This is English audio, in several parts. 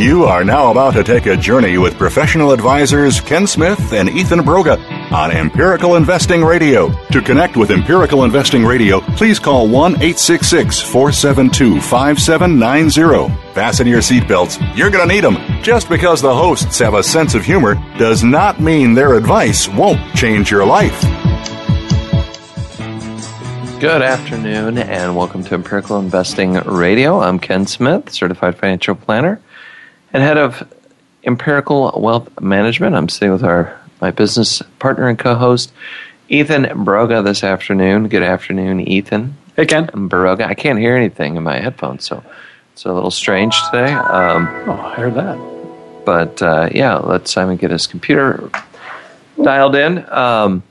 You are now about to take a journey with professional advisors Ken Smith and Ethan Broga on Empirical Investing Radio. To connect with Empirical Investing Radio, please call 1 866 472 5790. Fasten your seatbelts, you're going to need them. Just because the hosts have a sense of humor does not mean their advice won't change your life. Good afternoon and welcome to Empirical Investing Radio. I'm Ken Smith, certified financial planner and head of Empirical Wealth Management. I'm sitting with our my business partner and co-host Ethan Broga this afternoon. Good afternoon, Ethan. Hey, Ken. Broga. I can't hear anything in my headphones, so it's a little strange today. Um, oh, I heard that. But uh, yeah, let Simon get his computer dialed in. Um,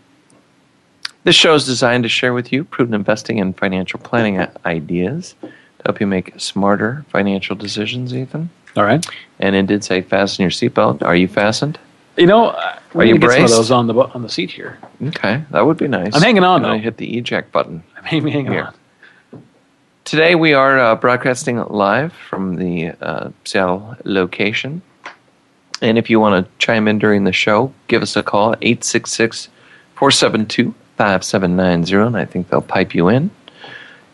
this show is designed to share with you prudent investing and financial planning ideas to help you make smarter financial decisions, Ethan. All right. And it did say fasten your seatbelt. Are you fastened? You know, are you get some of those on the on the seat here? Okay, that would be nice. I'm hanging on. I hit the eject button. I'm hanging here. on. Today we are uh, broadcasting live from the uh, Seattle location. And if you want to chime in during the show, give us a call 866 472 5790, and I think they'll pipe you in.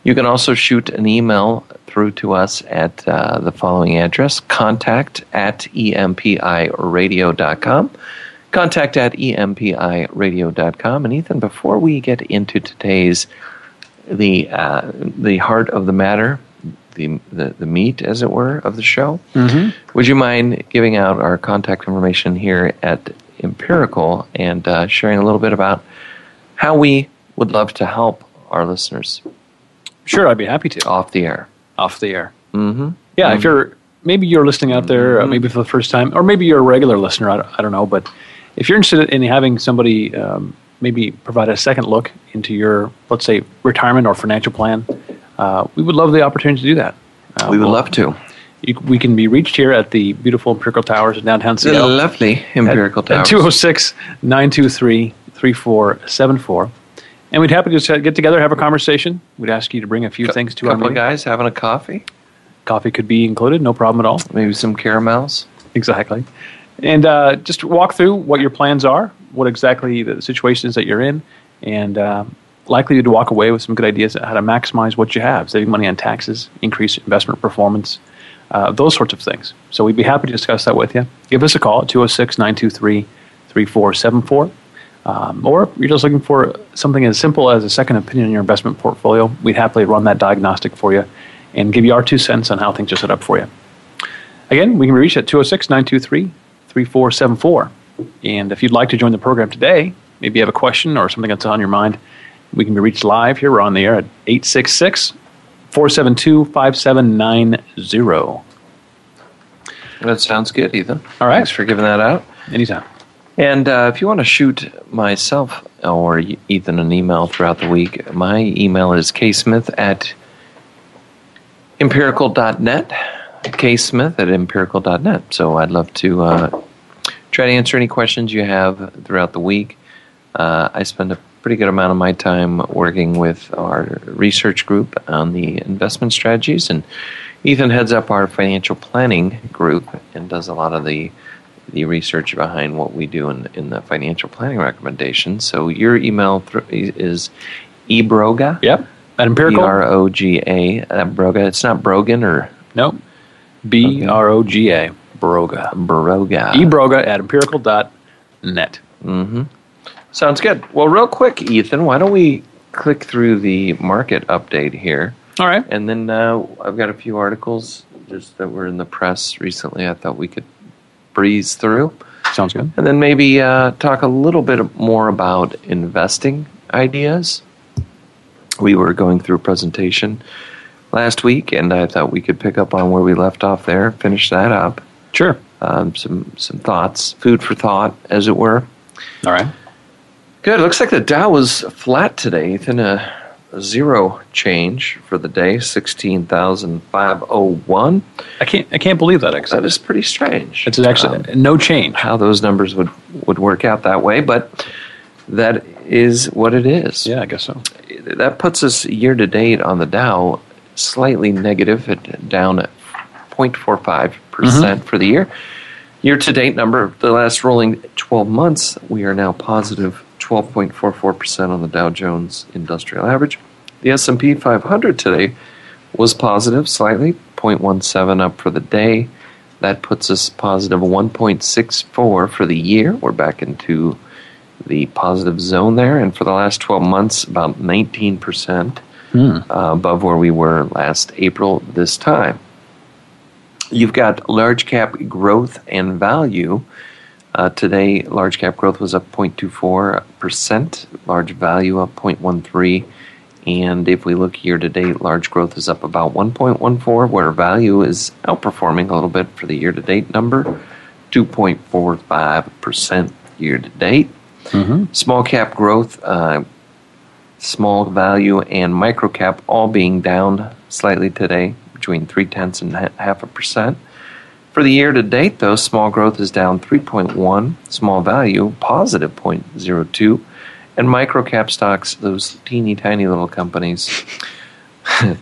You can also shoot an email through to us at uh, the following address contact at empiradio.com. Contact at empiradio.com. And Ethan, before we get into today's the uh, the heart of the matter, the, the, the meat, as it were, of the show, mm-hmm. would you mind giving out our contact information here at Empirical and uh, sharing a little bit about how we would love to help our listeners? Sure, I'd be happy to. Off the air off the air. Mm-hmm. Yeah, mm-hmm. if you're maybe you're listening out there, uh, mm-hmm. maybe for the first time, or maybe you're a regular listener. I don't, I don't know, but if you're interested in having somebody um, maybe provide a second look into your, let's say, retirement or financial plan, uh, we would love the opportunity to do that. Uh, we would love to. You, we can be reached here at the beautiful Empirical Towers in downtown Seattle. The lovely Empirical at, Towers. At 206 923 3474. And we'd happy to get together, have a conversation. We'd ask you to bring a few things to our meeting. Couple guys having a coffee. Coffee could be included, no problem at all. Maybe some caramels. Exactly. And uh, just walk through what your plans are, what exactly the situation is that you're in, and uh, likely to walk away with some good ideas on how to maximize what you have, saving money on taxes, increase investment performance, uh, those sorts of things. So we'd be happy to discuss that with you. Give us a call at 206 923 3474. Um, or you're just looking for something as simple as a second opinion in your investment portfolio, we'd happily run that diagnostic for you and give you our two cents on how things are set up for you. Again, we can be reached at 206 923 3474. And if you'd like to join the program today, maybe you have a question or something that's on your mind, we can be reached live here. We're on the air at 866 472 5790. That sounds good, Ethan. All right. Thanks for giving that out. Anytime. And uh, if you want to shoot myself or Ethan an email throughout the week, my email is ksmith at empirical.net. ksmith at empirical.net. So I'd love to uh, try to answer any questions you have throughout the week. Uh, I spend a pretty good amount of my time working with our research group on the investment strategies, and Ethan heads up our financial planning group and does a lot of the the research behind what we do in, in the financial planning recommendations. So your email th- is ebroga. Yep. At Empirical. B R O G A. Broga. It's not Brogan or. Nope. B R O G A. Broga. Broga. Ebroga at empirical.net. Mm-hmm. Sounds good. Well, real quick, Ethan, why don't we click through the market update here? All right. And then uh, I've got a few articles just that were in the press recently. I thought we could breeze through. Sounds good. And then maybe uh, talk a little bit more about investing ideas. We were going through a presentation last week, and I thought we could pick up on where we left off there, finish that up. Sure. Um, some some thoughts, food for thought, as it were. All right. Good. Looks like the Dow was flat today, Ethan. A, a zero change for the day, sixteen thousand five hundred one. I can't. I can't believe that. Actually, That is pretty strange. it's actually Um, no change. how those numbers would would work out that way, but that is what it is. Yeah, I guess so. That puts us year to date on the Dow slightly negative, at down at 0.45 percent for the year. Year to date number, the last rolling 12 months, we are now positive 12.44 percent on the Dow Jones Industrial Average. The S&P 500 today was positive slightly, 0.17 up for the day. That puts us positive 1.64 for the year. We're back into the positive zone there, and for the last 12 months, about 19% uh, above where we were last April this time. You've got large cap growth and value. Uh, today, large cap growth was up 0.24%, large value up 0.13%. and if we look year to date, large growth is up about 1.14, where value is outperforming a little bit for the year to date number, 2.45% year to date. Small cap growth, uh, small value, and micro cap all being down slightly today, between three tenths and half a percent. For the year to date, though, small growth is down 3.1, small value positive 0.02, and micro cap stocks, those teeny tiny little companies, down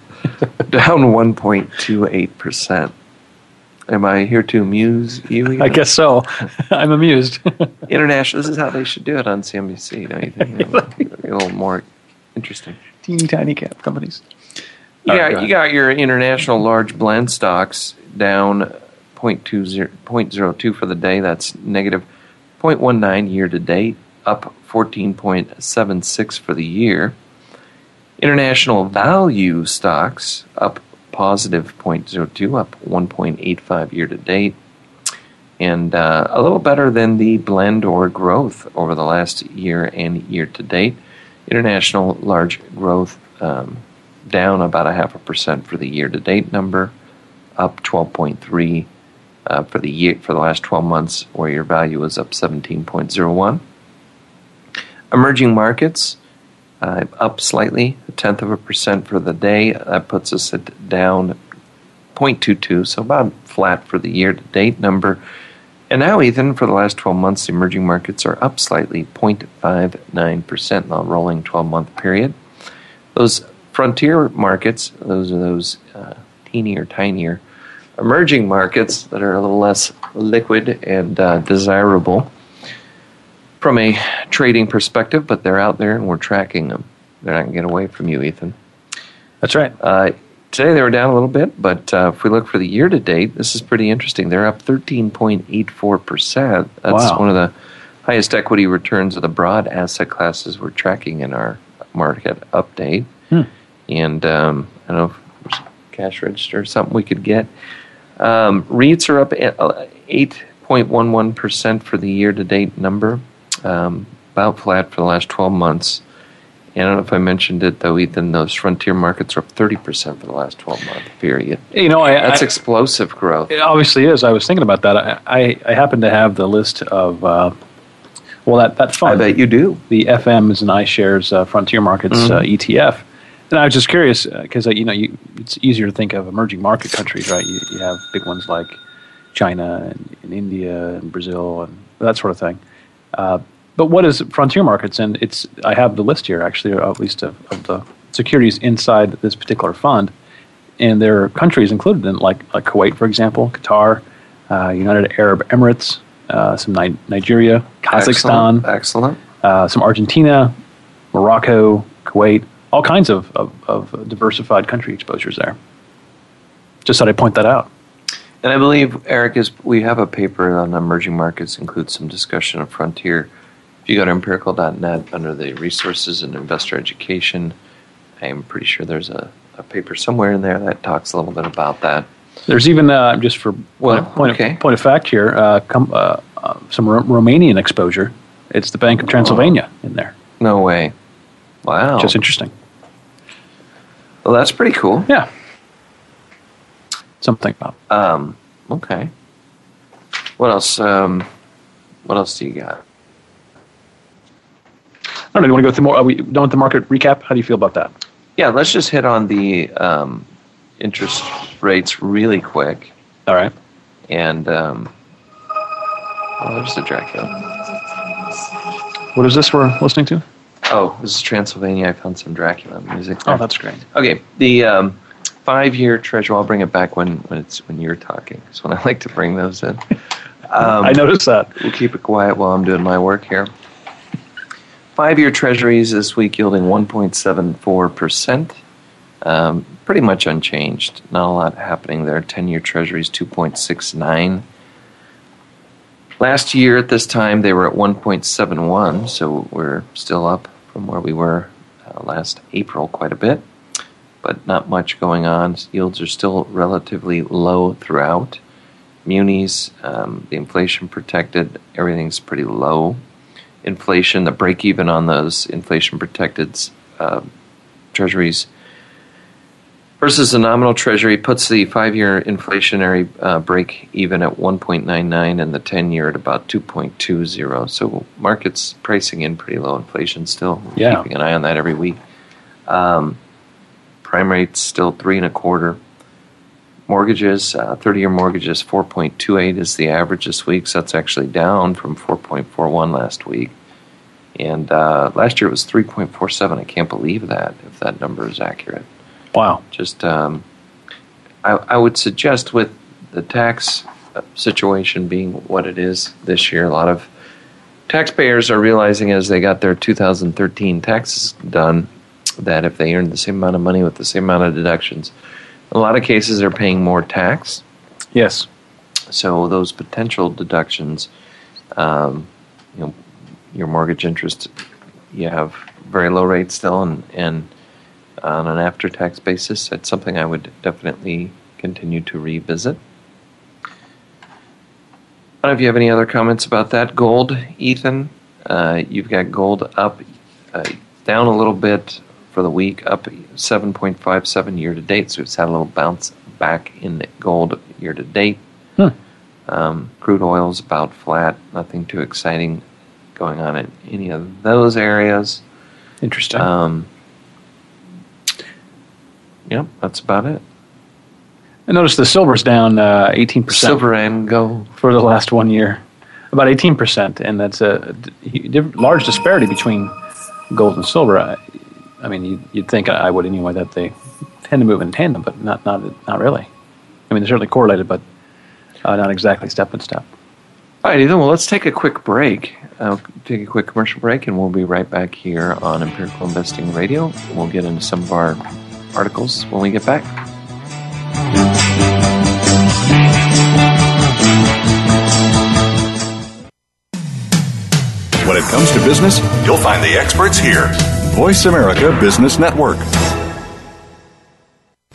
1.28 percent. Am I here to amuse you? I guess so. I'm amused. International. This is how they should do it on CNBC. Don't you think? You know, a little more interesting. Teeny tiny cap companies. You All right, go you got your international large blend stocks down 0.20, 0.02 for the day. That's negative 0.19 year to date, up 14.76 for the year. International value stocks up positive 0.02, up 1.85 year to date. And uh, a little better than the blend or growth over the last year and year to date. International large growth um, down about a half a percent for the year to date number, up 12.3 uh, for the year for the last 12 months, where your value is up 17.01. Emerging markets uh, up slightly, a tenth of a percent for the day. That puts us at down 0.22, so about flat for the year to date number. And now, Ethan, for the last 12 months, the emerging markets are up slightly, 0.59% in the rolling 12 month period. Those frontier markets, those are those uh, teenier, tinier emerging markets that are a little less liquid and uh, desirable from a trading perspective, but they're out there and we're tracking them. They're not going to get away from you, Ethan. That's right. Uh, today they were down a little bit, but uh, if we look for the year to date, this is pretty interesting. They're up 13.84%. That's Wow. one of the highest equity returns of the broad asset classes we're tracking in our market update. And um, I don't know if there's a cash register or something we could get. Um, REITs are up uh, 8.11% for the year to date number, um, about flat for the last 12 months. And I don't know if I mentioned it though, Ethan. Those frontier markets are up thirty percent for the last twelve month period. You know, I, That's I, explosive growth. it obviously is. I was thinking about that. I, I, I happen to have the list of, uh, well, that, that I bet you do. the FM is an iShares uh, Frontier Markets uh, ETF. And I was just curious because uh, you know you, it's easier to think of emerging market countries, right? You, you have big ones like China and, and India and Brazil and that sort of thing. Uh, but what is frontier markets? And it's I have the list here actually, or at least of, of the securities inside this particular fund, and there are countries included in like like Kuwait, for example, Qatar, uh, United Arab Emirates, uh, some Ni- Nigeria, Kazakhstan, Excellent. Excellent. uh, some Argentina, Morocco, Kuwait, all kinds of, of, of diversified country exposures there. Just thought I'd point that out. And I believe Eric is. We have a paper on emerging markets includes some discussion of frontier. If you go to empirical.net under the resources and investor education, I'm pretty sure there's a, a paper somewhere in there that talks a little bit about that. There's even uh, just for Well, point, okay. of, point of fact here, uh, com- uh, uh, some Ro- Romanian exposure. It's the Bank of Transylvania in there. No way. Wow. Just interesting. Well, that's pretty cool. Yeah. Something about. Um, okay. What else? Um, what else do you got? I don't know. Do you want to go through more? Are we done with the market recap? How do you feel about that? Yeah, let's just hit on the um, interest rates really quick. All right. And um, oh, there's the Dracula. What is this we're listening to? Oh, this is Transylvania. I found some Dracula music. Oh, that's great. Okay, the um, five-year treasury. I'll bring it back when, when it's when you're talking. It's when I like to bring those in. Um, I noticed that. We'll keep it quiet while I'm doing my work here. Five-year treasuries this week yielding 1.74 percent. Um, pretty much unchanged. Not a lot happening there. Ten-year treasuries 2.69. Last year at this time they were at 1.71, so we're still up from where we were uh, last April quite a bit, but not much going on. Yields are still relatively low throughout. Munis, um, the inflation protected, everything's pretty low. Inflation, the break even on those inflation protected uh, treasuries versus the nominal treasury puts the five year inflationary uh, break even at 1.99 and the 10 year at about 2.20. So markets pricing in pretty low inflation still. Yeah. Keeping an eye on that every week. Um, prime rate's still three and a quarter. Mortgages, 30 year mortgages, 4.28 is the average this week. So that's actually down from 4.41 last week. And uh, last year it was 3.47. I can't believe that, if that number is accurate Wow. just um, I, I would suggest with the tax uh, situation being what it is this year, a lot of taxpayers are realizing as they got their 2013 taxes done that if they earned the same amount of money with the same amount of deductions, a lot of cases they're paying more tax. Yes. So those potential deductions, um, you know, your mortgage interest, you have very low rates still, and and on an after-tax basis, it's something I would definitely continue to revisit. I don't know if you have any other comments about that. Gold, Ethan, uh, you've got gold up, uh, down a little bit for the week, up 7.57 year to date. So it's had a little bounce back in gold year to date. Hmm. Um, crude oil is about flat. Nothing too exciting going on in any of those areas. Interesting. Um, yep, that's about it. I noticed the silver's down uh, 18% Silver and gold. for the last one year. About 18%. And that's a large disparity between gold and silver. I, I mean, you, you'd think I would anyway that they tend to move in tandem, but not, not, not really. I mean, they're certainly correlated, but uh, not exactly step by step. All right, Ethan. Well, let's take a quick break. Uh, take a quick commercial break, and we'll be right back here on Empirical Investing Radio. We'll get into some of our articles when we get back. When it comes to business, you'll find the experts here. Voice America Business Network.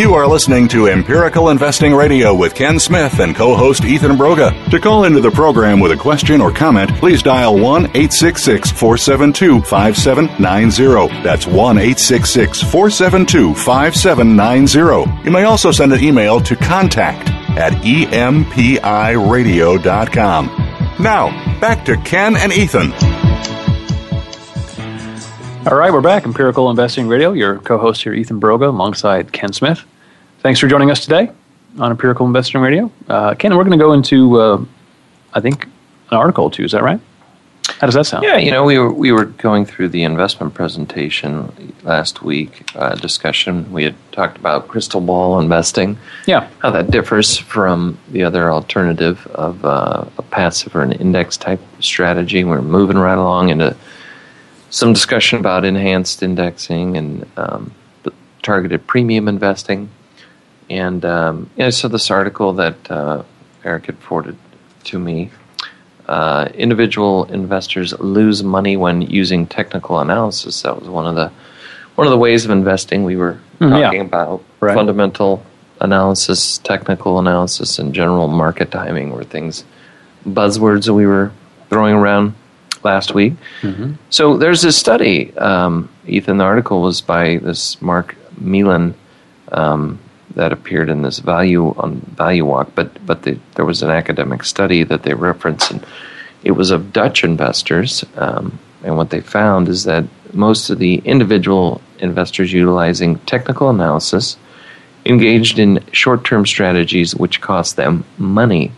You are listening to Empirical Investing Radio with Ken Smith and co host Ethan Broga. To call into the program with a question or comment, please dial 1 866 472 5790. That's 1 866 472 5790. You may also send an email to contact at empiradio.com. Now, back to Ken and Ethan. All right, we're back. Empirical Investing Radio. Your co-host here, Ethan Broga, alongside Ken Smith. Thanks for joining us today on Empirical Investing Radio. Uh, Ken, we're going to go into, uh, I think, an article or two. Is that right? How does that sound? Yeah, you know, we were we were going through the investment presentation last week uh, discussion. We had talked about crystal ball investing. Yeah. How that differs from the other alternative of uh, a passive or an index type strategy. We're moving right along into some discussion about enhanced indexing and um, targeted premium investing. And um, yeah, so this article that uh, Eric had forwarded to me, uh, individual investors lose money when using technical analysis. That was one of the one of the ways of investing we were Mm, yeah. talking about. Right. Fundamental analysis, technical analysis, and general market timing were things buzzwords that we were throwing around last week. So there's this study, um, Ethan. The article was by this Mark Melin um, that appeared in this value on Value Walk, but but the, there was an academic study that they referenced, and it was of Dutch investors. Um, and what they found is that most of the individual investors utilizing technical analysis engaged in short-term strategies which cost them money.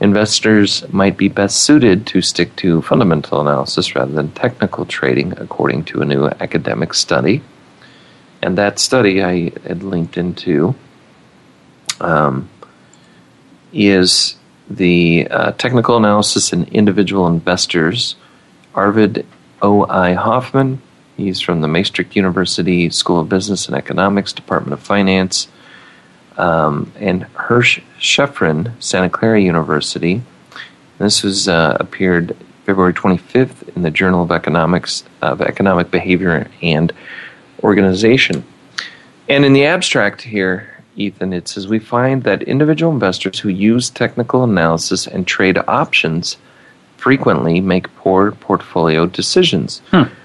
Investors might be best suited to stick to fundamental analysis rather than technical trading, according to a new academic study. And that study I had linked into um, is the uh, technical analysis in individual investors. Arvid O.I. Hoffmann, he's from the Maastricht University School of Business and Economics, Department of Finance um, and Hersh Shefrin, Santa Clara University. This was uh, appeared February 25th in the Journal of Economics of Economic Behavior and Organization. And in the abstract here, Ethan, it says we find that individual investors who use technical analysis and trade options frequently make poor portfolio decisions,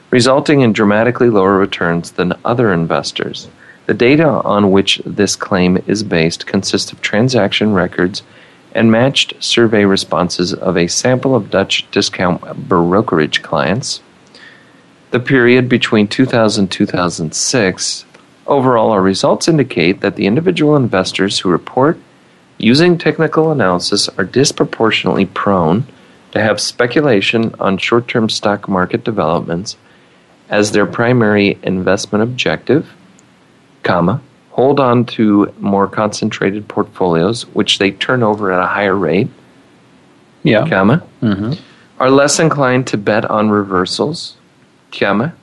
resulting in dramatically lower returns than other investors. The data on which this claim is based consists of transaction records and matched survey responses of a sample of Dutch discount brokerage clients. The period between 2000 and 2006, overall, our results indicate that the individual investors who report using technical analysis are disproportionately prone to have speculation on short term stock market developments as their primary investment objective comma, hold on to more concentrated portfolios, which they turn over at a higher rate, Yeah. comma, mm-hmm. are less inclined to bet on reversals, comma,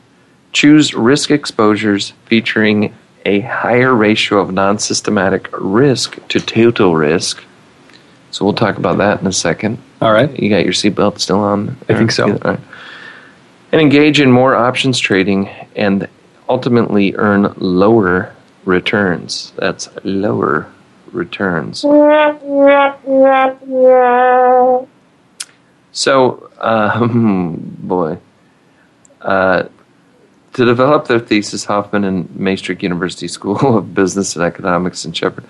choose risk exposures featuring a higher ratio of non-systematic risk to total risk. So we'll talk about that in a second. All right. You got your seatbelt still on? I think so. Yeah, all right. And engage in more options trading and ultimately earn lower returns. That's lower returns. So, um, boy. Uh, to develop their thesis, Hoffmann and Maastricht University School of Business and Economics in Shepherd,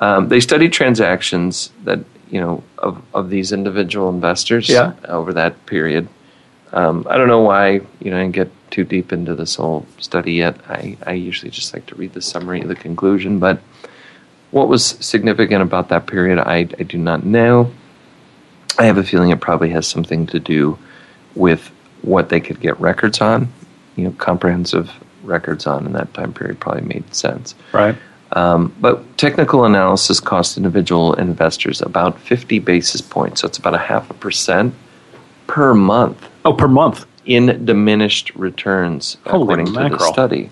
um, they studied transactions that you know of, of these individual investors Yeah. over that period. Um, I don't know why you know I didn't get too deep into this whole study yet. I, I usually just like to read the summary, the conclusion. But what was significant about that period, I, I do not know. I have a feeling it probably has something to do with what they could get records on. You know, comprehensive records on in that time period probably made sense. Right. Um, but technical analysis cost individual investors about 50 basis points, so it's about a half a percent per month Oh, per month. In diminished returns, Holy according to the study.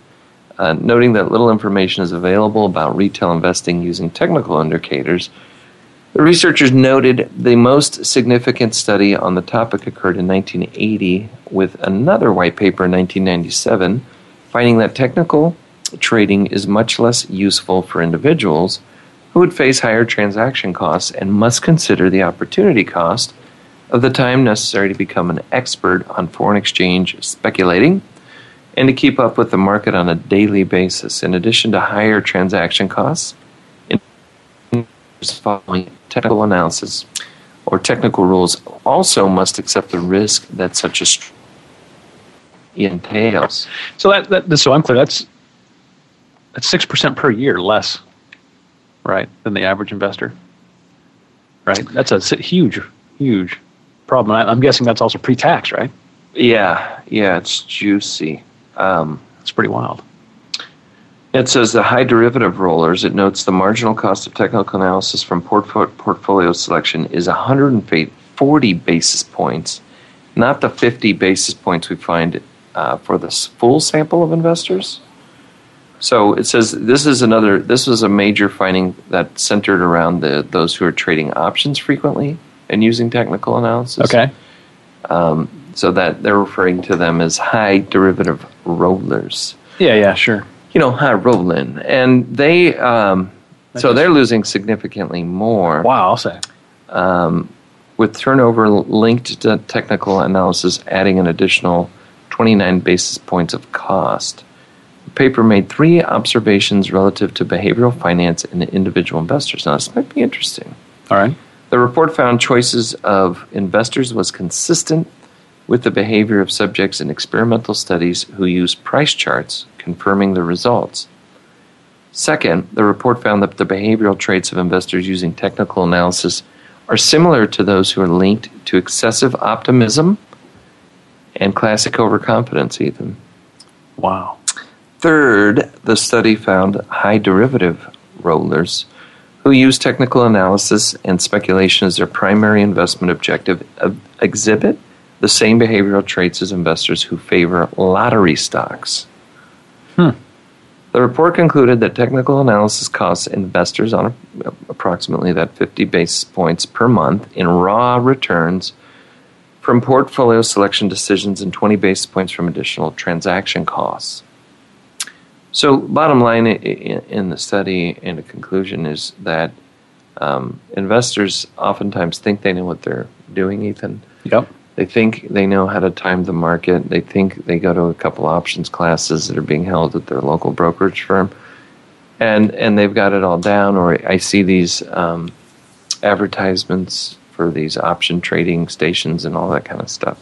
Uh, noting that little information is available about retail investing using technical indicators, the researchers noted the most significant study on the topic occurred in 1980 with another white paper in 1997, finding that technical trading is much less useful for individuals who would face higher transaction costs and must consider the opportunity cost of the time necessary to become an expert on foreign exchange speculating and to keep up with the market on a daily basis. In addition to higher transaction costs, following technical analysis or technical rules also must accept the risk that such a entails. So that, that so I'm clear. That's that's six percent per year less, right, than the average investor. Right. That's a huge, huge problem. I'm guessing that's also pre-tax, right? Yeah, yeah, it's juicy. Um, It's pretty wild. It says the high derivative rollers. It notes the marginal cost of technical analysis from portfo- portfolio selection is 140 basis points, not the 50 basis points we find uh, for the full sample of investors. So it says this is another. This was a major finding that centered around the those who are trading options frequently and using technical analysis. Okay. So that they're referring to them as high derivative rollers. Yeah. Yeah. Sure. you know, high rolling, and they um, so they're losing significantly more Wow. I'll say. with turnover linked to technical analysis, adding an additional 29 basis points of cost. The paper made three observations relative to behavioral finance and individual investors. Now, this might be interesting. All right. The report found choices of investors was consistent with the behavior of subjects in experimental studies who used price charts, confirming the results. Second, the report found that the behavioral traits of investors using technical analysis are similar to those who are linked to excessive optimism and classic overconfidence, Ethan. Wow. Third, the study found high derivative rollers who use technical analysis and speculation as their primary investment objective uh, exhibit the same behavioral traits as investors who favor lottery stocks. The report concluded that technical analysis costs investors on approximately that 50 basis points per month in raw returns from portfolio selection decisions and 20 basis points from additional transaction costs. So, bottom line in the study and the conclusion is that um, investors oftentimes think they know what they're doing, Ethan. Yep. They think they know how to time the market. They think they go to a couple options classes that are being held at their local brokerage firm, and and they've got it all down. Or I see these um, advertisements for these option trading stations and all that kind of stuff.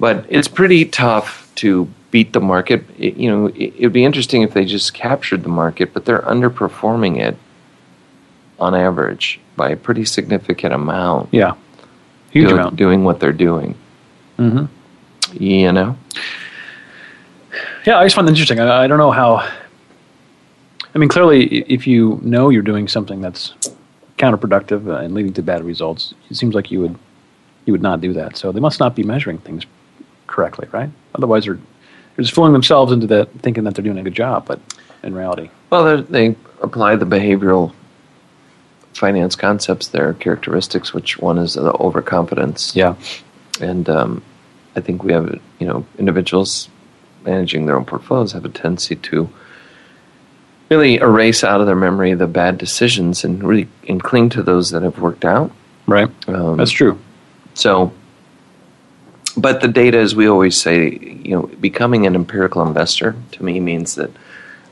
But it's pretty tough to beat the market. It, you know, it would be interesting if they just captured the market, but they're underperforming it on average by a pretty significant amount Yeah. Huge do- amount. doing what they're doing. hmm You know, Yeah, I just find it interesting. I, I don't know how. I mean, clearly, if you know you're doing something that's counterproductive and leading to bad results, it seems like you would you would not do that. So they must not be measuring things correctly, right? Otherwise, they're they're just fooling themselves into that thinking that they're doing a good job, but in reality, well, they're- apply the behavioral finance concepts, their characteristics. Which one is the overconfidence? yeah, and um, I think we have you know individuals managing their own portfolios have a tendency to really erase out of their memory the bad decisions and really and cling to those that have worked out. right. Um, That's true. So, but the data, as we always say, you know, becoming an empirical investor to me means that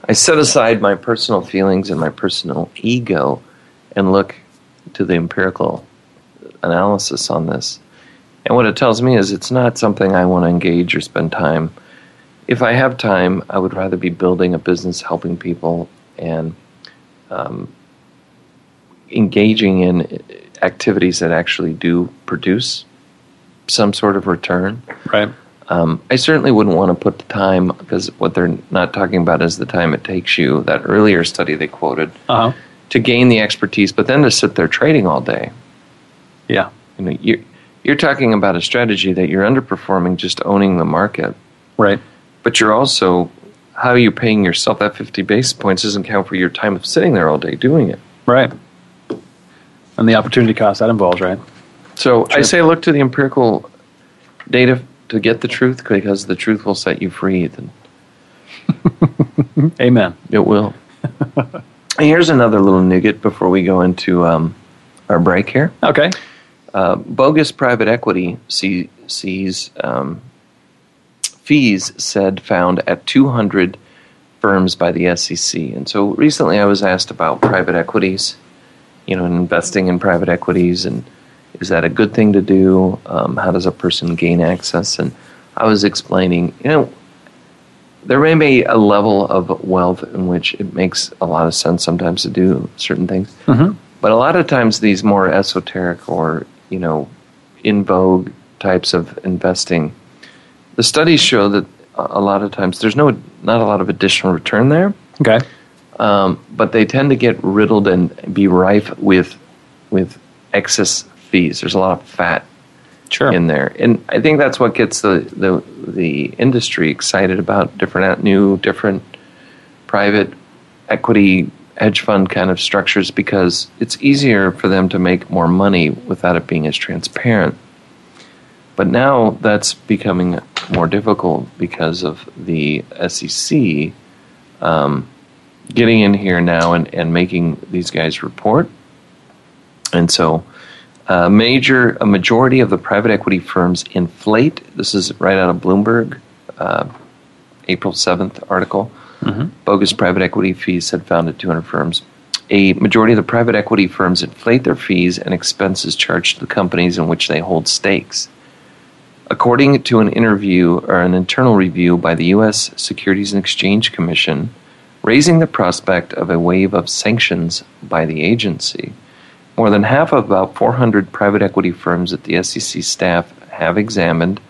I set aside my personal feelings and my personal ego and look to the empirical analysis on this. And what it tells me is it's not something I want to engage or spend time. If I have time, I would rather be building a business, helping people, and um, engaging in activities that actually do produce some sort of return. Right. Um, I certainly wouldn't want to put the time because what they're not talking about is the time it takes you. That earlier study they quoted Uh huh. to gain the expertise, but then to sit there trading all day. Yeah. You know, you're, you're talking about a strategy that you're underperforming just owning the market, Right. but you're also how are you're paying yourself that 50 basis points doesn't count for your time of sitting there all day doing it. Right. And the opportunity cost that involves, right? So I say look to the empirical data to get the truth because the truth will set you free. Then Amen. it will. And Here's another little nugget before we go into um, our break here. Okay. Uh, bogus private equity see, sees um, fees said found at 200 firms by the SEC. And so recently I was asked about private equities, you know, and investing in private equities, and is that a good thing to do? Um, how does a person gain access? And I was explaining, you know, there may be a level of wealth in which it makes a lot of sense sometimes to do certain things. Mhm. But a lot of times, these more esoteric or you know, in vogue types of investing, the studies show that a a lot of times there's no not a lot of additional return there, Okay. um, but they tend to get riddled and be rife with with excess fees. There's a lot of fat Sure. in there, and I think that's what gets the the the industry excited about different new different private equity hedge fund kind of structures because it's easier for them to make more money without it being as transparent. But now that's becoming more difficult because of the SEC um, getting in here now and, and making these guys report. And so a major, a majority of the private equity firms inflate. This is right out of Bloomberg, uh, April seventh article. Bogus private equity fees had found at 200 firms. A majority of the private equity firms inflate their fees and expenses charged to the companies in which they hold stakes. According to an interview or an internal review by the U.S. Securities and Exchange Commission, raising the prospect of a wave of sanctions by the agency. More than half of about 400 private equity firms that the SEC staff have examined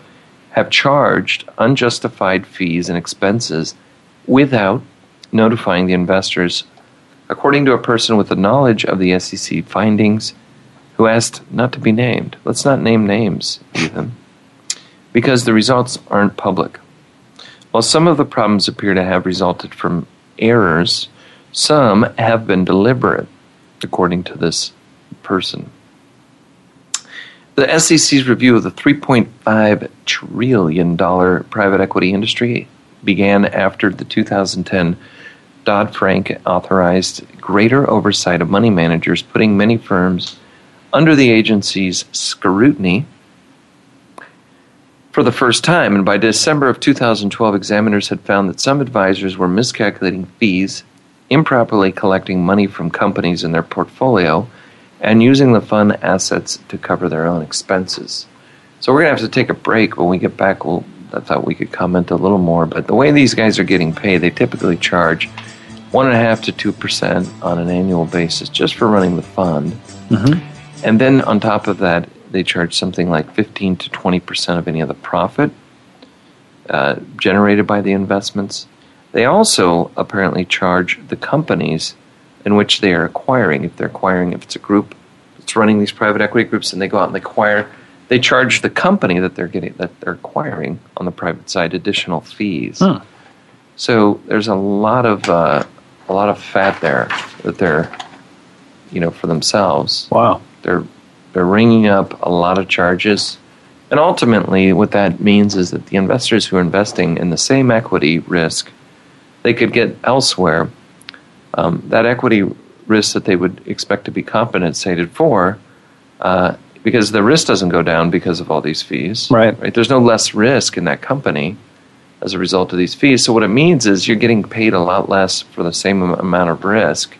have charged unjustified fees and expenses without notifying the investors, according to a person with the knowledge of the SEC findings who asked not to be named. Let's not name names, Ethan, because the results aren't public. While some of the problems appear to have resulted from errors, some have been deliberate, according to this person. The SEC's review of the $3.5 trillion private equity industry began after the 2010 Dodd Frank authorized greater oversight of money managers, putting many firms under the agency's scrutiny for the first time. And by December of 2012, examiners had found that some advisors were miscalculating fees, improperly collecting money from companies in their portfolio, and using the fund assets to cover their own expenses. So we're going to have to take a break. When we get back, we'll, I thought we could comment a little more. But the way these guys are getting paid, they typically charge one and a half to two percent on an annual basis just for running the fund. And then on top of that, they charge something like 15 to 20 percent of any of the profit uh, generated by the investments. They also apparently charge the companies in which they are acquiring. If they're acquiring, if it's a group that's running these private equity groups, and they go out and they acquire, they charge the company that they're getting that they're acquiring on the private side additional fees. Hmm. So there's a lot of uh, a lot of fat there that they're, you know, for themselves Wow. they're they're ringing up a lot of charges and ultimately what that means is that the investors who are investing in the same equity risk they could get elsewhere um, that equity risk that they would expect to be compensated for uh, because the risk doesn't go down because of all these fees Right. right there's no less risk in that company as a result of these fees so what it means is you're getting paid a lot less for the same amount of risk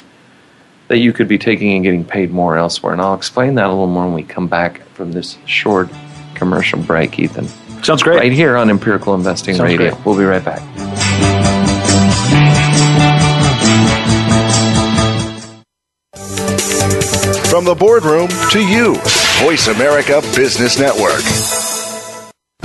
that you could be taking and getting paid more elsewhere. And I'll explain that a little more when we come back from this short commercial break, Ethan. Sounds great. Right here on Empirical Investing Sounds Radio. great. We'll be right back. From the boardroom to you, Voice America Business Network.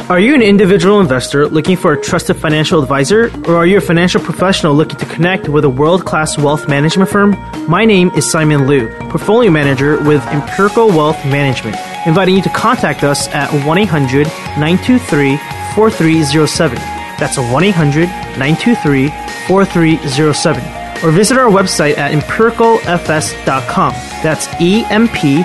Are you an individual investor looking for a trusted financial advisor, or are you a financial professional looking to connect with a world class wealth management firm? My name is Simon Liu, portfolio manager with Empirical Wealth Management, inviting you to contact us at 1 800 923 4307. That's 1 800 923 4307. Or visit our website at empiricalfs.com. That's E M P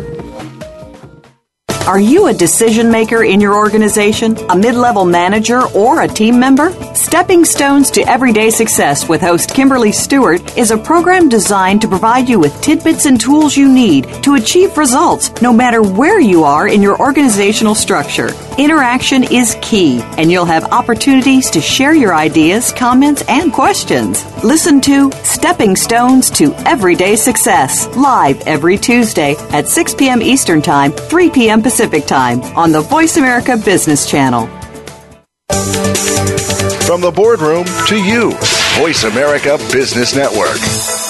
Are you a decision maker in your organization, a mid level manager, or a team member? Stepping Stones to Everyday Success with host Kimberly Stewart is a program designed to provide you with tidbits and tools you need to achieve results no matter where you are in your organizational structure. Interaction is key, and you'll have opportunities to share your ideas, comments, and questions. Listen to Stepping Stones to Everyday Success live every Tuesday at 6 p.m. Eastern Time, 3 p.m. Pacific Time on the Voice America Business Channel. From the boardroom to you, Voice America Business Network.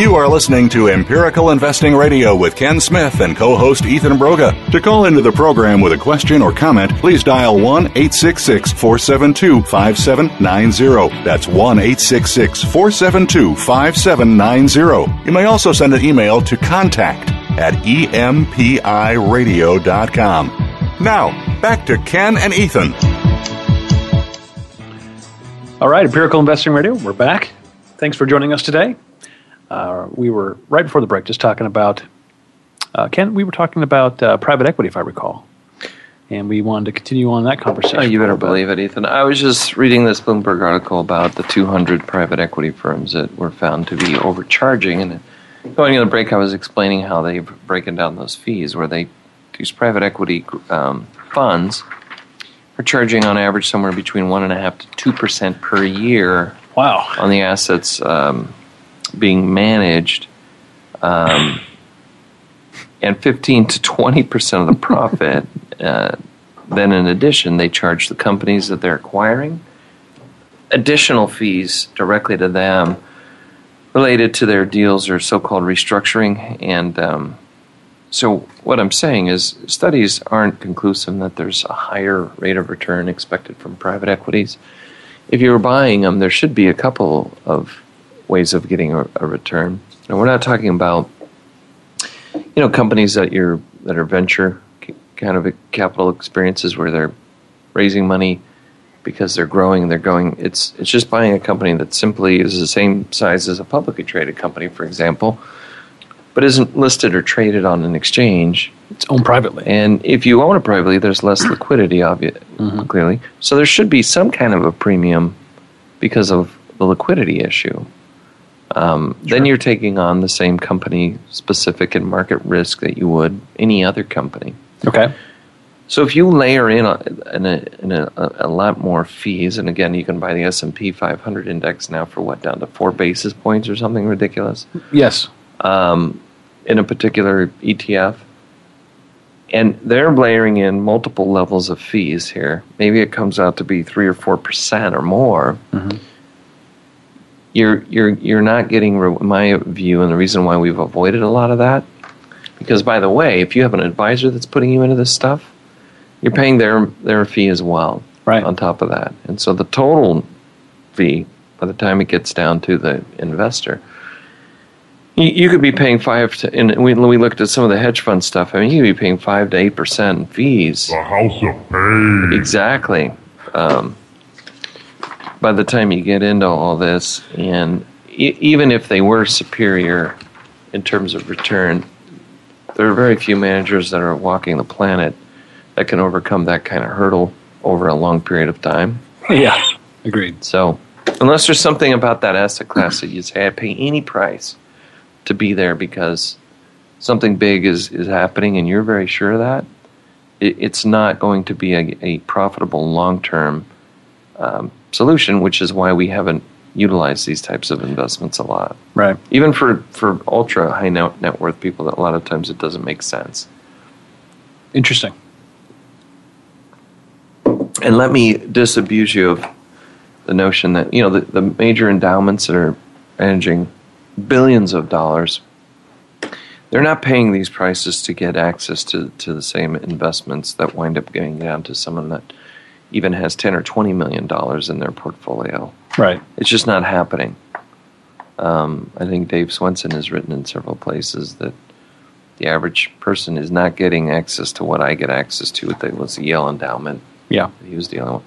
You are listening to Empirical Investing Radio with Ken Smith and co host Ethan Broga. To call into the program with a question or comment, please dial 1 866 472 5790. That's 1 866 472 5790. You may also send an email to contact at empiradio.com. Now, back to Ken and Ethan. All right, Empirical Investing Radio, we're back. Thanks for joining us today. Uh, we were right before the break just talking about uh, Ken. We were talking about uh, private equity, if I recall, and we wanted to continue on that conversation. Oh, you better believe it, Ethan. I was just reading this Bloomberg article about the 200 private equity firms that were found to be overcharging. And going into the break, I was explaining how they've broken down those fees, where they these private equity um, funds are charging on average somewhere between one and a half to two percent per year Wow. on the assets um, being managed, um, and 15 to 20 percent of the profit. uh, then, in addition, they charge the companies that they're acquiring additional fees directly to them related to their deals or so-called restructuring. And um, so, what I'm saying is, studies aren't conclusive that there's a higher rate of return expected from private equities if you were buying them, there should be a couple of ways of getting a, a return. And we're not talking about, you know, companies that you're that are venture kind of capital experiences where they're raising money because they're growing and they're going. It's it's just buying a company that simply is the same size as a publicly traded company, for example, but isn't listed or traded on an exchange. It's owned privately. And if you own it privately, there's less liquidity, obvi- mm-hmm. clearly. So there should be some kind of a premium because of the liquidity issue. Um, Then you're taking on the same company specific and market risk that you would any other company. Okay. So if you layer in a, in a, in a, a lot more fees, and again, you can buy the S and P 500 index now for what down to four basis points or something ridiculous Yes. um, in a particular ETF. And they're layering in multiple levels of fees here. Maybe it comes out to be three or four percent or more. You're you're you're not getting, re- my view, and the reason why we've avoided a lot of that, because by the way, if you have an advisor that's putting you into this stuff, you're paying their their fee as well, Right. On top of that, and so the total fee by the time it gets down to the investor you, you could be paying five to, and we, we looked at some of the hedge fund stuff. I mean, you could be paying five to eight percent fees. The House of Pain. Exactly. Um, by the time you get into all this, and e- even if they were superior in terms of return. There are very few managers that are walking the planet that can overcome that kind of hurdle over a long period of time. Yeah, agreed. So, unless there's something about that asset class that you say, I'd pay any price to be there because something big is, is happening and you're very sure of that, it, it's not going to be a, a profitable long term um, solution, which is why we haven't utilized these types of investments a lot. Right. Even for, for ultra high net, net worth people, that a lot of times it doesn't make sense. Interesting. And let me disabuse you of the notion that, you know, the, the major endowments that are managing billions of dollars, they're not paying these prices to get access to, to the same investments that wind up getting down to someone that even has 10 or 20 million dollars in their portfolio. Right. It's just not happening. Um, I think Dave Swensen has written in several places that the average person is not getting access to what I get access to with the, with the Yale endowment. Yeah. He was dealing with.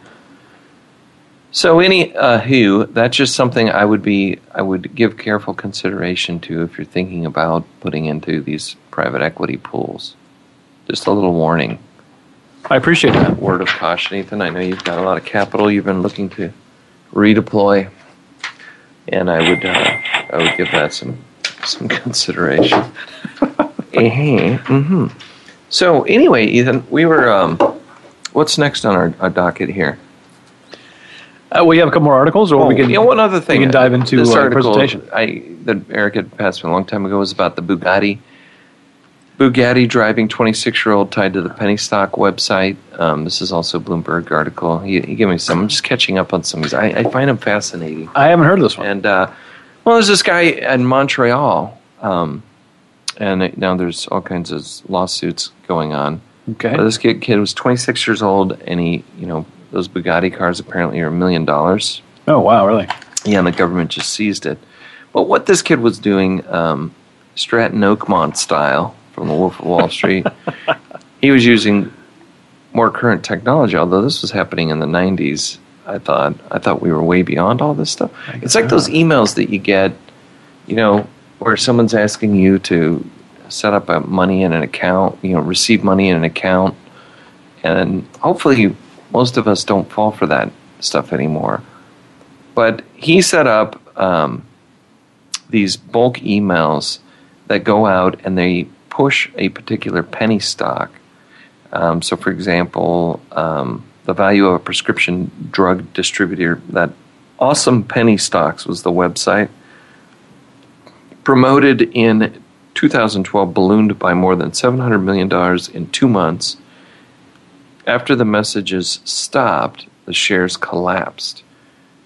So any uh, who that's just something I would be I would give careful consideration to if you're thinking about putting into these private equity pools. Just a little warning. I appreciate that. Word of caution, Ethan. I know you've got a lot of capital you've been looking to redeploy, and I would uh, I would give that some some consideration. uh-huh. hmm So anyway, Ethan, we were. Um, what's next on our, our docket here? Uh, we have a couple more articles, or we can. you know, one other thing. We can dive into this uh, article presentation. I that Eric had passed me a long time ago was about the Bugatti. Bugatti driving 26 year old tied to the penny stock website. Um, this is also a Bloomberg article. He, he gave me some. I'm just catching up on some of these. I, I find them fascinating. I haven't heard of this one. And uh, well, there's this guy in Montreal, um, and it- now there's all kinds of lawsuits going on. Okay. But this kid, kid was 26 years old, and he, you know, those Bugatti cars apparently are a million dollars. Oh wow, really? Yeah, and the government just seized it. But what this kid was doing, um, Stratton Oakmont style from The Wolf of Wall Street, he was using more current technology. Although this was happening in the '90s, I thought I thought we were way beyond all this stuff. It's like those emails that you get, you know, where someone's asking you to set up a money in an account, you know, receive money in an account, and hopefully most of us don't fall for that stuff anymore. But he set up um, these bulk emails that go out and they push a particular penny stock. Um, so, for example, um, the value of a prescription drug distributor, that awesome penny stocks was the website, promoted in 2012, ballooned by more than $700 million in two months. After the messages stopped, the shares collapsed.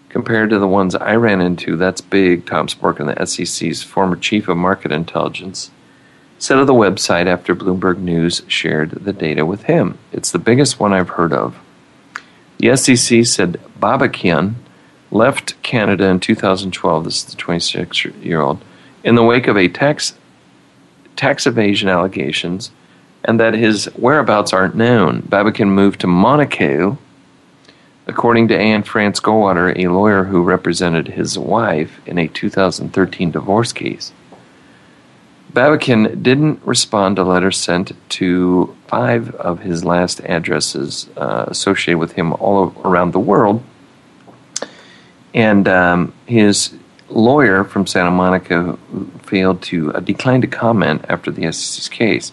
Compared to the ones I ran into, that's big. Tom Sporkin, the SEC's former chief of market intelligence, said of the website after Bloomberg News shared the data with him. It's the biggest one I've heard of. The SEC said Babikian left Canada in 2012. This is the 26 year old in the wake of a tax tax evasion allegations, and that his whereabouts aren't known. Babikian moved to Monaco According to Anne France Goldwater, a lawyer who represented his wife in a 2013 divorce case, Babikian didn't respond to letters sent to five of his last addresses uh, associated with him all around the world. And um, his lawyer from Santa Monica failed to uh, decline to comment after the SEC's case.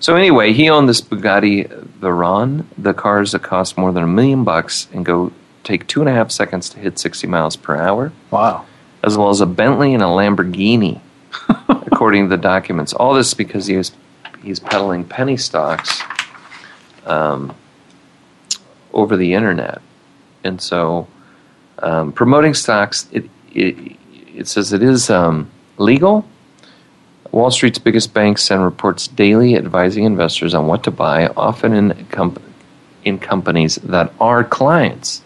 So anyway, he owned this Bugatti Veyron, the cars that cost more than a million bucks and go take two and a half seconds to hit 60 miles per hour, Wow. as well as a Bentley and a Lamborghini, according to the documents. All this because he was he's peddling penny stocks um, over the internet, and so um, promoting stocks. It, it it says it is um, legal. Wall Street's biggest banks send reports daily advising investors on what to buy, often in, comp- in companies that are clients.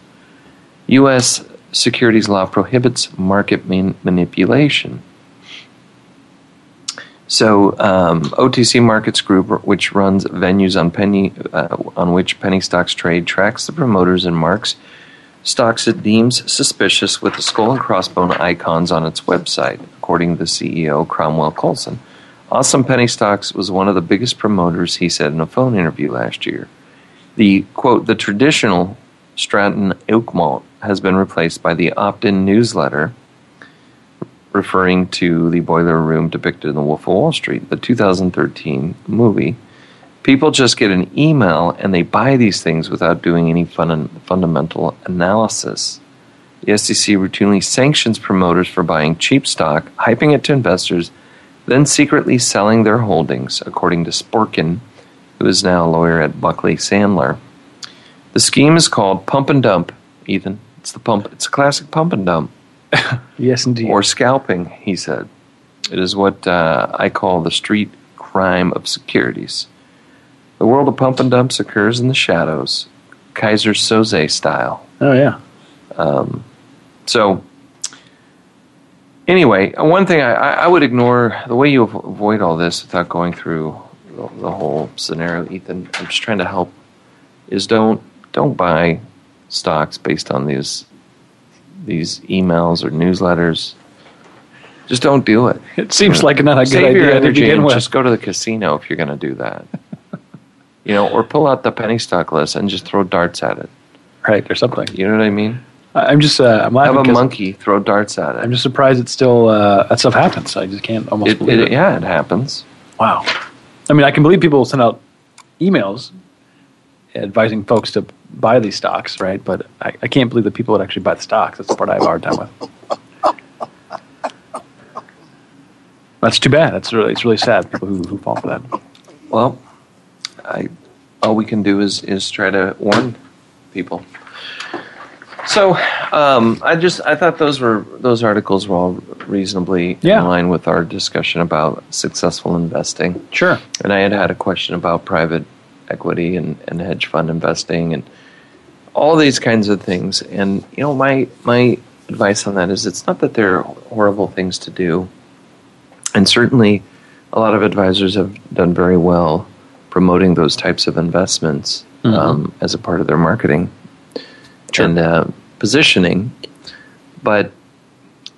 U.S. securities law prohibits market man- manipulation. So, um, OTC Markets Group, which runs venues on penny uh, on which penny stocks trade, tracks the promoters and marks stocks it deems suspicious with the skull and crossbone icons on its website. according to the CEO, Cromwell Coulson. Awesome Penny Stocks was one of the biggest promoters, he said in a phone interview last year. The quote, the traditional Stratton Oakmont has been replaced by the opt in newsletter, referring to the boiler room depicted in The Wolf of Wall Street, the 2013 movie. People just get an email and they buy these things without doing any fun- fundamental analysis. The SEC routinely sanctions promoters for buying cheap stock, hyping it to investors, then secretly selling their holdings, according to Sporkin, who is now a lawyer at Buckley Sandler. The scheme is called pump and dump, Ethan. It's the pump. It's a classic pump and dump. Yes, indeed. Or scalping, he said. It is what uh, I call the street crime of securities. The world of pump and dumps occurs in the shadows, Keyser Söze style. oh yeah. Um, so, anyway, one thing I, I I would ignore the way you avoid all this without going through the, the whole scenario, Ethan. I'm just trying to help. Is don't don't buy stocks based on these these emails or newsletters. Just don't do it. It seems like not a good Save idea to begin with. just go to the casino if you're going to do that. you know, or pull out the penny stock list and just throw darts at it. right or something. You know what I mean? I'm just uh, I'm Have a monkey throw darts at it. I'm just surprised it still uh, that stuff happens. I just can't almost It- believe it- it. yeah, it happens. Wow. I mean, I can believe people send out emails advising folks to buy these stocks, right? But I, I can't believe that people would actually buy the stocks. That's the part I have a hard time with. That's too bad. That's really it's really sad. People who, who fall for that. Well, I all we can do is is try to warn people. So, um, I just I thought those were those articles were all reasonably Yeah. in line with our discussion about successful investing. Sure. And I had had a question about private equity and, and hedge fund investing and all these kinds of things. And you know, my my advice on that is it's not that they're horrible things to do. And certainly a lot of advisors have done very well promoting those types of investments um, as a part of their marketing and uh, positioning. But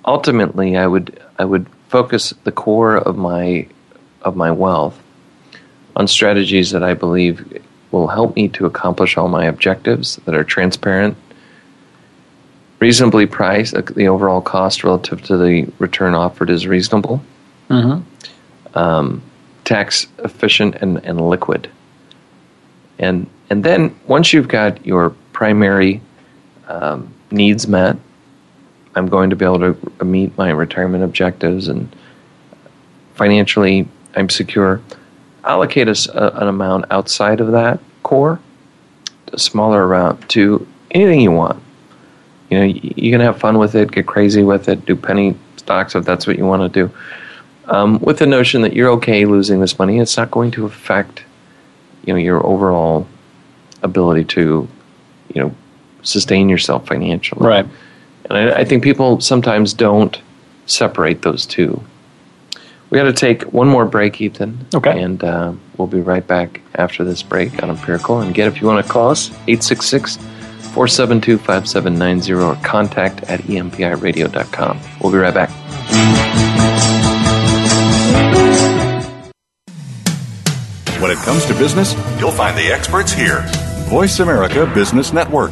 ultimately, I would I would focus the core of my of my wealth on strategies that I believe will help me to accomplish all my objectives that are transparent, reasonably priced. The overall cost relative to the return offered is reasonable, Mm-hmm. um, tax efficient, and, and liquid. And and then once you've got your primary um, needs met, I'm going to be able to meet my retirement objectives and financially I'm secure. Allocate a an amount outside of that core, a smaller amount to anything you want. You know, you, you can have fun with it, get crazy with it, do penny stocks if that's what you want to do. Um, with the notion that you're okay losing this money, it's not going to affect, you know, your overall ability to, you know, sustain yourself financially. Right. And I, I think people sometimes don't separate those two. We got to take one more break, Ethan. Okay. And uh, we'll be right back after this break on Empirical. And again, if you want to call us, 866 472 5790 or contact at empiradio.com. We'll be right back. When it comes to business, you'll find the experts here. Voice America Business Network.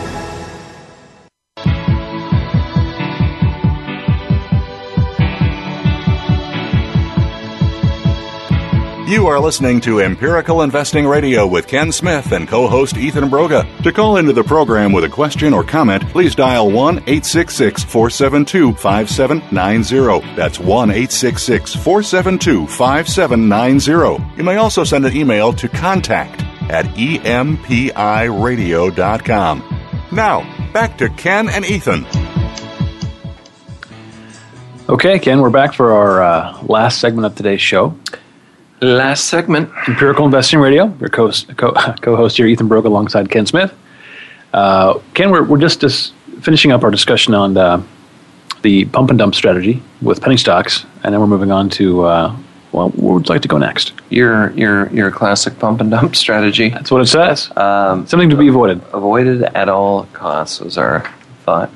You are listening to Empirical Investing Radio with Ken Smith and co host Ethan Broga. To call into the program with a question or comment, please dial 1 866 472 5790. That's 1 866 472 5790. You may also send an email to contact at empiradio.com. Now, back to Ken and Ethan. Okay, Ken, we're back for our uh, last segment of today's show. Last segment. Empirical Investing Radio. Your co- co-host here, Ethan Broga, alongside Ken Smith. Uh, Ken, we're, we're just, just finishing up our discussion on uh, the pump and dump strategy with penny stocks, and then we're moving on to uh, well, where would you like to go next? Your your your classic pump and dump strategy. That's what it says. Um, Something to be avoided. avoided at all costs was our thought.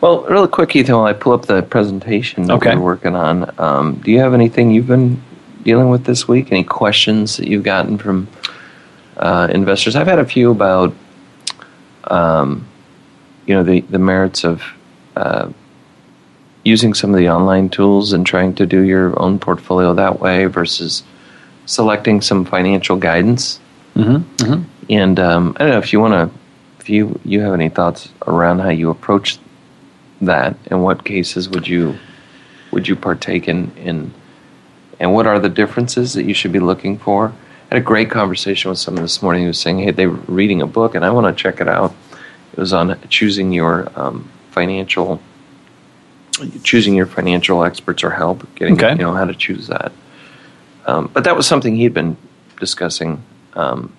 Well, really quick, Ethan, while I pull up the presentation that Okay. we're working on, um, do you have anything you've been dealing with this week? Any questions that you've gotten from uh, investors? I've had a few about, um, you know, the, the merits of uh, using some of the online tools and trying to do your own portfolio that way versus selecting some financial guidance. Mm-hmm. Mm-hmm. And um, I don't know if you want to, if you you have any thoughts around how you approach that, and what cases would you would you partake in, in and what are the differences that you should be looking for? I had a great conversation with someone this morning who was saying, "Hey, they were reading a book, and I want to check it out." It was on choosing your um, financial, choosing your financial experts or help, getting Okay. you know how to choose that. Um, but that was something he'd been discussing um,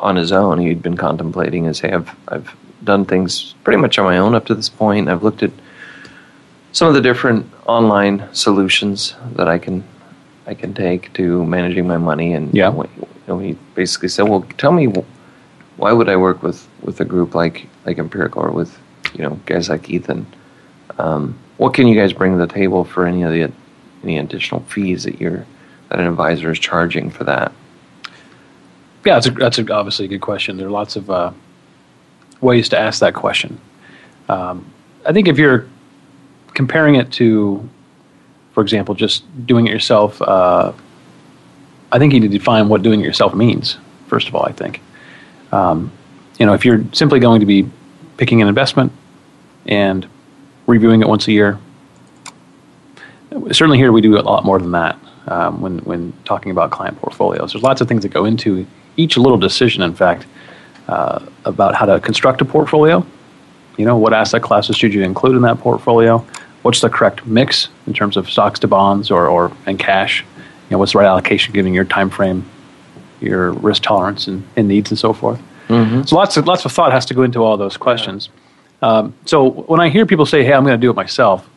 on his own. He'd been contemplating as, hey, I've, I've done things pretty much on my own up to this point. I've looked at some of the different online solutions that I can I can take to managing my money. And Yeah. you know, he basically said, well, tell me why would I work with, with a group like like Empirical or with you know guys like Ethan? Um, what can you guys bring to the table for any of the any additional fees that you're that an advisor is charging for that? Yeah, that's, a, that's a, obviously a good question. There are lots of uh, ways to ask that question. Um, I think if you're comparing it to, for example, just doing it yourself, uh, I think you need to define what doing it yourself means, first of all, I think. Um, you know, if you're simply going to be picking an investment and reviewing it once a year, certainly here we do a lot more than that um, when, when talking about client portfolios. There's lots of things that go into each little decision, in fact, uh, about how to construct a portfolio. You know, what asset classes should you include in that portfolio? What's the correct mix in terms of stocks to bonds or, or and cash? You know, what's the right allocation given your time frame, your risk tolerance and, and needs and so forth. So lots of lots of thought has to go into all those questions. Um, so when I hear people say, "Hey, I'm going to do it myself,"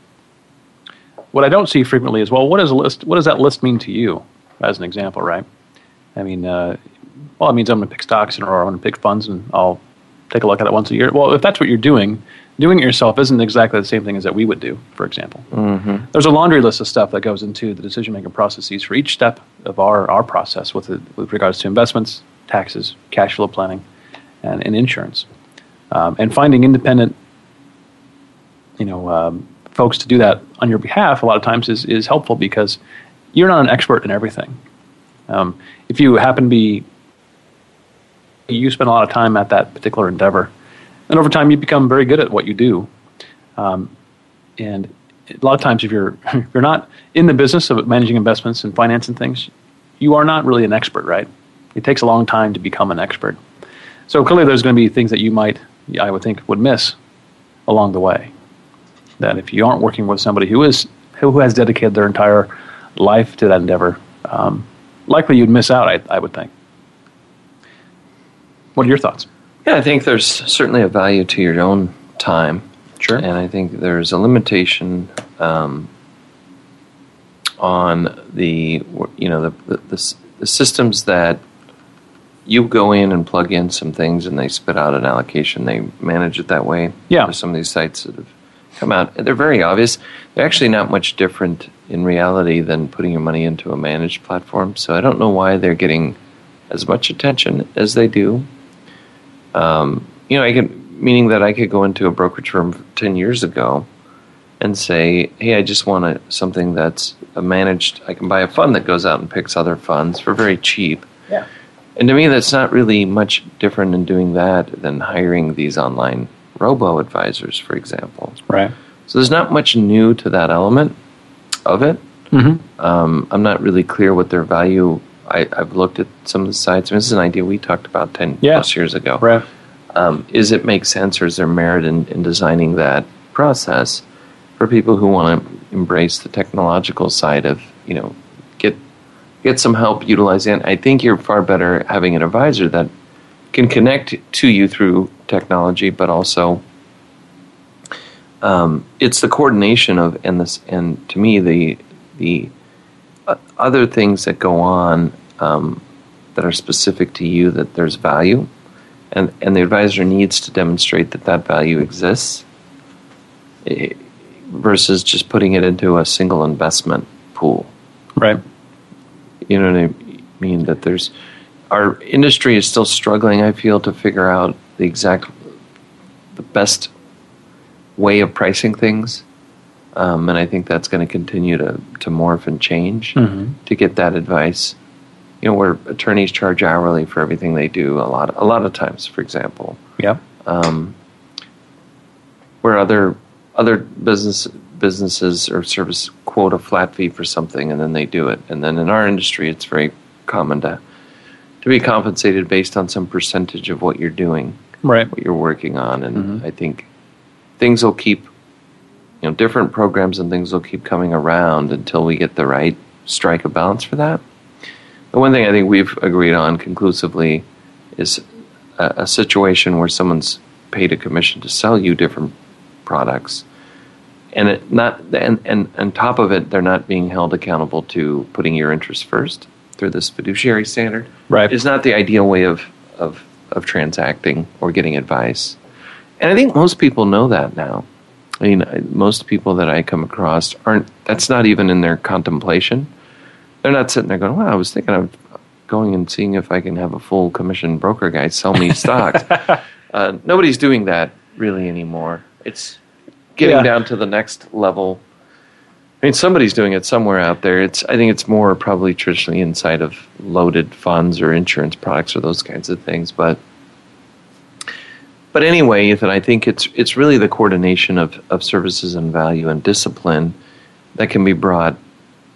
what I don't see frequently is, "Well, what does a list? What does that list mean to you?" As an example, right? I mean, uh, well, it means I'm going to pick stocks and, or I'm going to pick funds, and I'll take a look at it once a year. Well, if that's what you're doing, doing it yourself isn't exactly the same thing as that we would do. For example, Mm-hmm. there's a laundry list of stuff that goes into the decision making processes for each step of our, our process with, it, with regards to investments, taxes, cash flow planning, and, and insurance. Um, and finding independent, you know, um, folks to do that on your behalf a lot of times is, is helpful because you're not an expert in everything. Um, if you happen to be, you spend a lot of time at that particular endeavor, and over time you become very good at what you do. Um, and a lot of times, if you're if you're not in the business of managing investments and financing things, you are not really an expert, right? It takes a long time to become an expert. So clearly, there's going to be things that you might, I would think, would miss along the way. That if you aren't working with somebody who is who has dedicated their entire life to that endeavor, um, likely you'd miss out. I, I would think. What are your thoughts? Yeah, I think there's certainly a value to your own time. Sure. And I think there's a limitation um, on the you know the, the, the the systems that you go in and plug in some things and they spit out an allocation. They manage it that way. Yeah. There's some of these sites that have come out. They're very obvious. They're actually not much different in reality than putting your money into a managed platform. So I don't know why they're getting as much attention as they do. Um, you know, I can meaning that I could go into a brokerage firm ten years ago and say, "Hey, I just want a, something that's a managed. I can buy a fund that goes out and picks other funds for very cheap." Yeah. And to me, that's not really much different in doing that than hiring these online robo advisors, for example. Right. So there's not much new to that element of it. Mm-hmm. Um, I'm not really clear what their value. I, I've looked at some of the sites. This is an idea we talked about ten Yeah. plus years ago. Right. Um, is it make sense, or is there merit in, in designing that process for people who want to embrace the technological side of you know get get some help utilizing it? I think you're far better having an advisor that can connect to you through technology, but also um, it's the coordination of and this and to me the the uh, other things that go on um, that are specific to you that there's value and and the advisor needs to demonstrate that that value exists eh, versus just putting it into a single investment pool Right. you know what I mean? That there's our industry is still struggling. I feel to figure out the exact, the best way of pricing things, um, and I think that's going to continue to to morph and change Mhm. to get that advice. You know, where attorneys charge hourly for everything they do. A lot, a lot of times, for example, Yeah. um, where other other business businesses or service quote a flat fee for something and then they do it and then in our industry it's very common to to be compensated based on some percentage of what you're doing Right. what you're working on and Mhm. i think things will keep you know different programs and things will keep coming around until we get the right strike a balance for that the one thing i think we've agreed on conclusively is a, a situation where someone's paid a commission to sell you different products. And it not and, and on top of it they're not being held accountable to putting your interests first through this fiduciary standard. Right. is not the ideal way of, of of transacting or getting advice. And i think most people know that now. I mean most people that i come across aren't that's not even in their contemplation they're not sitting there going well i was thinking of going and seeing if i can have a full commission broker guy sell me stocks uh, nobody's doing that really anymore. It's getting Yeah. down to the next level. I mean, somebody's doing it somewhere out there. It's I think it's more probably traditionally inside of loaded funds or insurance products or those kinds of things. But but anyway, Ethan, I think it's it's really the coordination of, of services and value and discipline that can be brought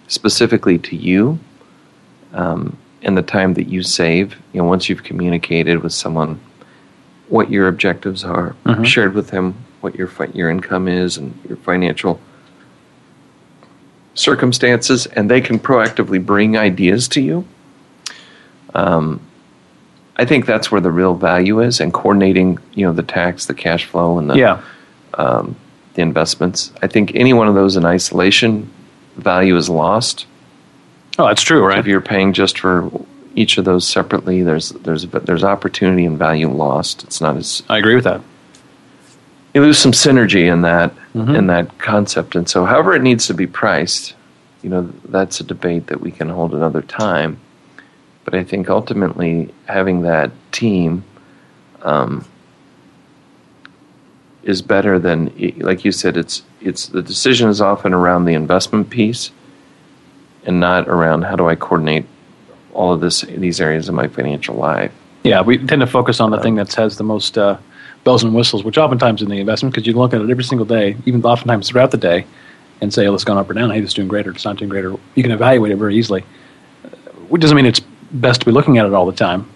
specifically to you um, and the time that you save. You know, once you've communicated with someone what your objectives are, Mhm. shared with them what your fi- your income is and your financial circumstances, and they can proactively bring ideas to you. Um, I think that's where the real value is, and coordinating, you know, the tax, the cash flow, and the Yeah. um, the investments. I think any one of those in isolation, value is lost. Oh, that's true, right? If you're paying just for each of those separately, there's there's there's opportunity and value lost. It's not as I agree with that. you lose some synergy in that Mhm. in that concept. And so, however it needs to be priced, you know, that's a debate that we can hold another time. But I think ultimately having that team um, is better than, like you said, it's it's the decision is often around the investment piece, and not around how do I coordinate all of this these areas of my financial life. Yeah, we tend to focus on the thing that has the most uh, bells and whistles, which oftentimes in the investment, because you can look at it every single day, even oftentimes throughout the day, and say, oh, it's gone up or down. Hey, it's doing great or it's not doing great. Or you can evaluate it very easily. Uh, Which doesn't mean it's best to be looking at it all the time,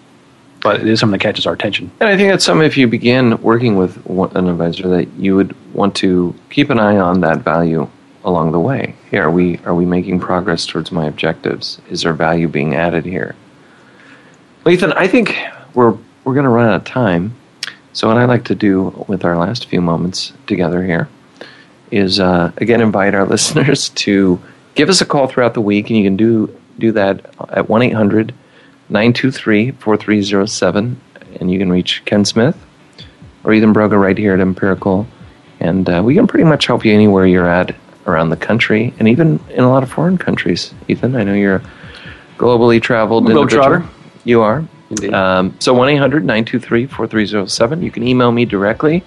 but it is something that catches our attention. And I think that's something if you begin working with an advisor that you would want to keep an eye on that value along the way. Hey, are we are we making progress towards my objectives? Is there value being added here? Ethan, I think we're we're going to run out of time. So what I like to do with our last few moments together here is uh, again invite our listeners to give us a call throughout the week, and you can do do that at one 923 4307 and you can reach Ken Smith or Ethan Broga right here at Empirical. And uh, we can pretty much help you anywhere you're at around the country and even in a lot of foreign countries. Ethan, I know you're globally traveled Globetrotter. You are. Indeed. Um, so 1 800 923 4307. You can email me directly,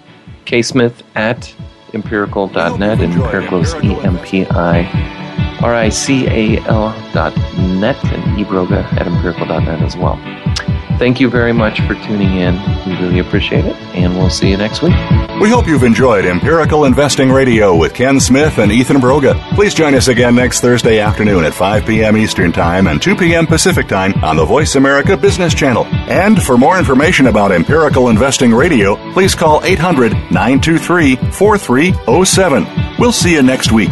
ksmith at empirical.net, and empirical is E M P I R I C A L dot net, and ebroga at empirical.net as well. Thank you very much for tuning in. We really appreciate it, and we'll see you next week. We hope you've enjoyed Empirical Investing Radio with Ken Smith and Ethan Broga. Please join us again next Thursday afternoon at 5 p.m. Eastern Time and 2 p.m. Pacific Time on the Voice America Business Channel. And for more information about Empirical Investing Radio, please call 800 923 4307. We'll see you next week.